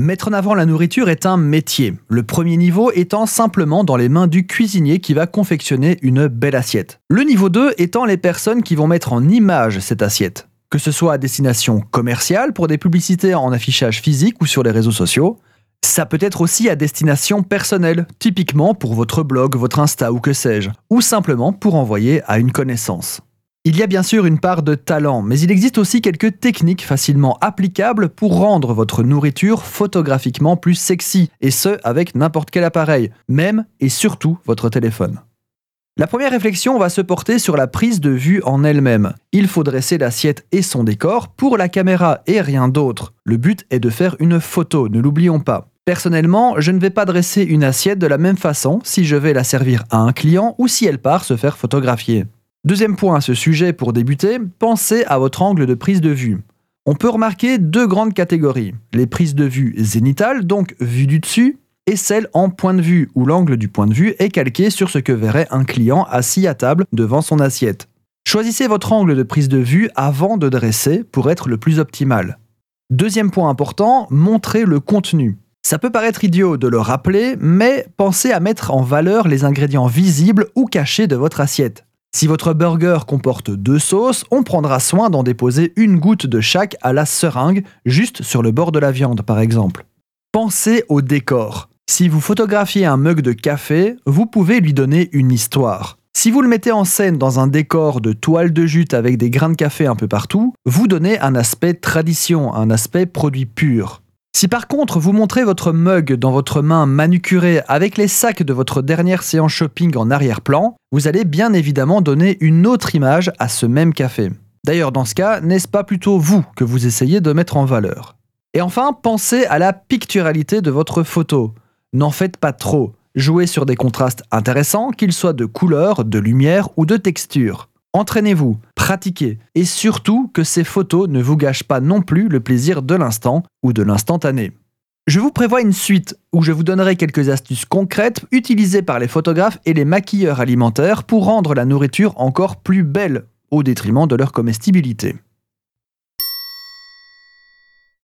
Mettre en avant la nourriture est un métier, le premier niveau étant simplement dans les mains du cuisinier qui va confectionner une belle assiette. Le niveau 2 étant les personnes qui vont mettre en image cette assiette, que ce soit à destination commerciale pour des publicités en affichage physique ou sur les réseaux sociaux, ça peut être aussi à destination personnelle, typiquement pour votre blog, votre Insta ou que sais-je, ou simplement pour envoyer à une connaissance. Il y a bien sûr une part de talent, mais il existe aussi quelques techniques facilement applicables pour rendre votre nourriture photographiquement plus sexy, et ce avec n'importe quel appareil, même et surtout votre téléphone. La première réflexion va se porter sur la prise de vue en elle-même. Il faut dresser l'assiette et son décor pour la caméra et rien d'autre. Le but est de faire une photo, ne l'oublions pas. Personnellement, je ne vais pas dresser une assiette de la même façon si je vais la servir à un client ou si elle part se faire photographier. Deuxième point à ce sujet pour débuter, pensez à votre angle de prise de vue. On peut remarquer deux grandes catégories. Les prises de vue zénitales, donc vue du dessus, et celles en point de vue, où l'angle du point de vue est calqué sur ce que verrait un client assis à table devant son assiette. Choisissez votre angle de prise de vue avant de dresser pour être le plus optimal. Deuxième point important, montrez le contenu. Ça peut paraître idiot de le rappeler, mais pensez à mettre en valeur les ingrédients visibles ou cachés de votre assiette. Si votre burger comporte deux sauces, on prendra soin d'en déposer une goutte de chaque à la seringue, juste sur le bord de la viande par exemple. Pensez au décor. Si vous photographiez un mug de café, vous pouvez lui donner une histoire. Si vous le mettez en scène dans un décor de toile de jute avec des grains de café un peu partout, vous donnez un aspect tradition, un aspect produit pur. Si par contre vous montrez votre mug dans votre main manucurée avec les sacs de votre dernière séance shopping en arrière-plan, vous allez bien évidemment donner une autre image à ce même café. D'ailleurs, dans ce cas, n'est-ce pas plutôt vous que vous essayez de mettre en valeur? Et enfin, pensez à la picturalité de votre photo. N'en faites pas trop. Jouez sur des contrastes intéressants, qu'ils soient de couleur, de lumière ou de texture. Entraînez-vous, pratiquez, et surtout que ces photos ne vous gâchent pas non plus le plaisir de l'instant ou de l'instantané. Je vous prévois une suite où je vous donnerai quelques astuces concrètes utilisées par les photographes et les maquilleurs alimentaires pour rendre la nourriture encore plus belle, au détriment de leur comestibilité.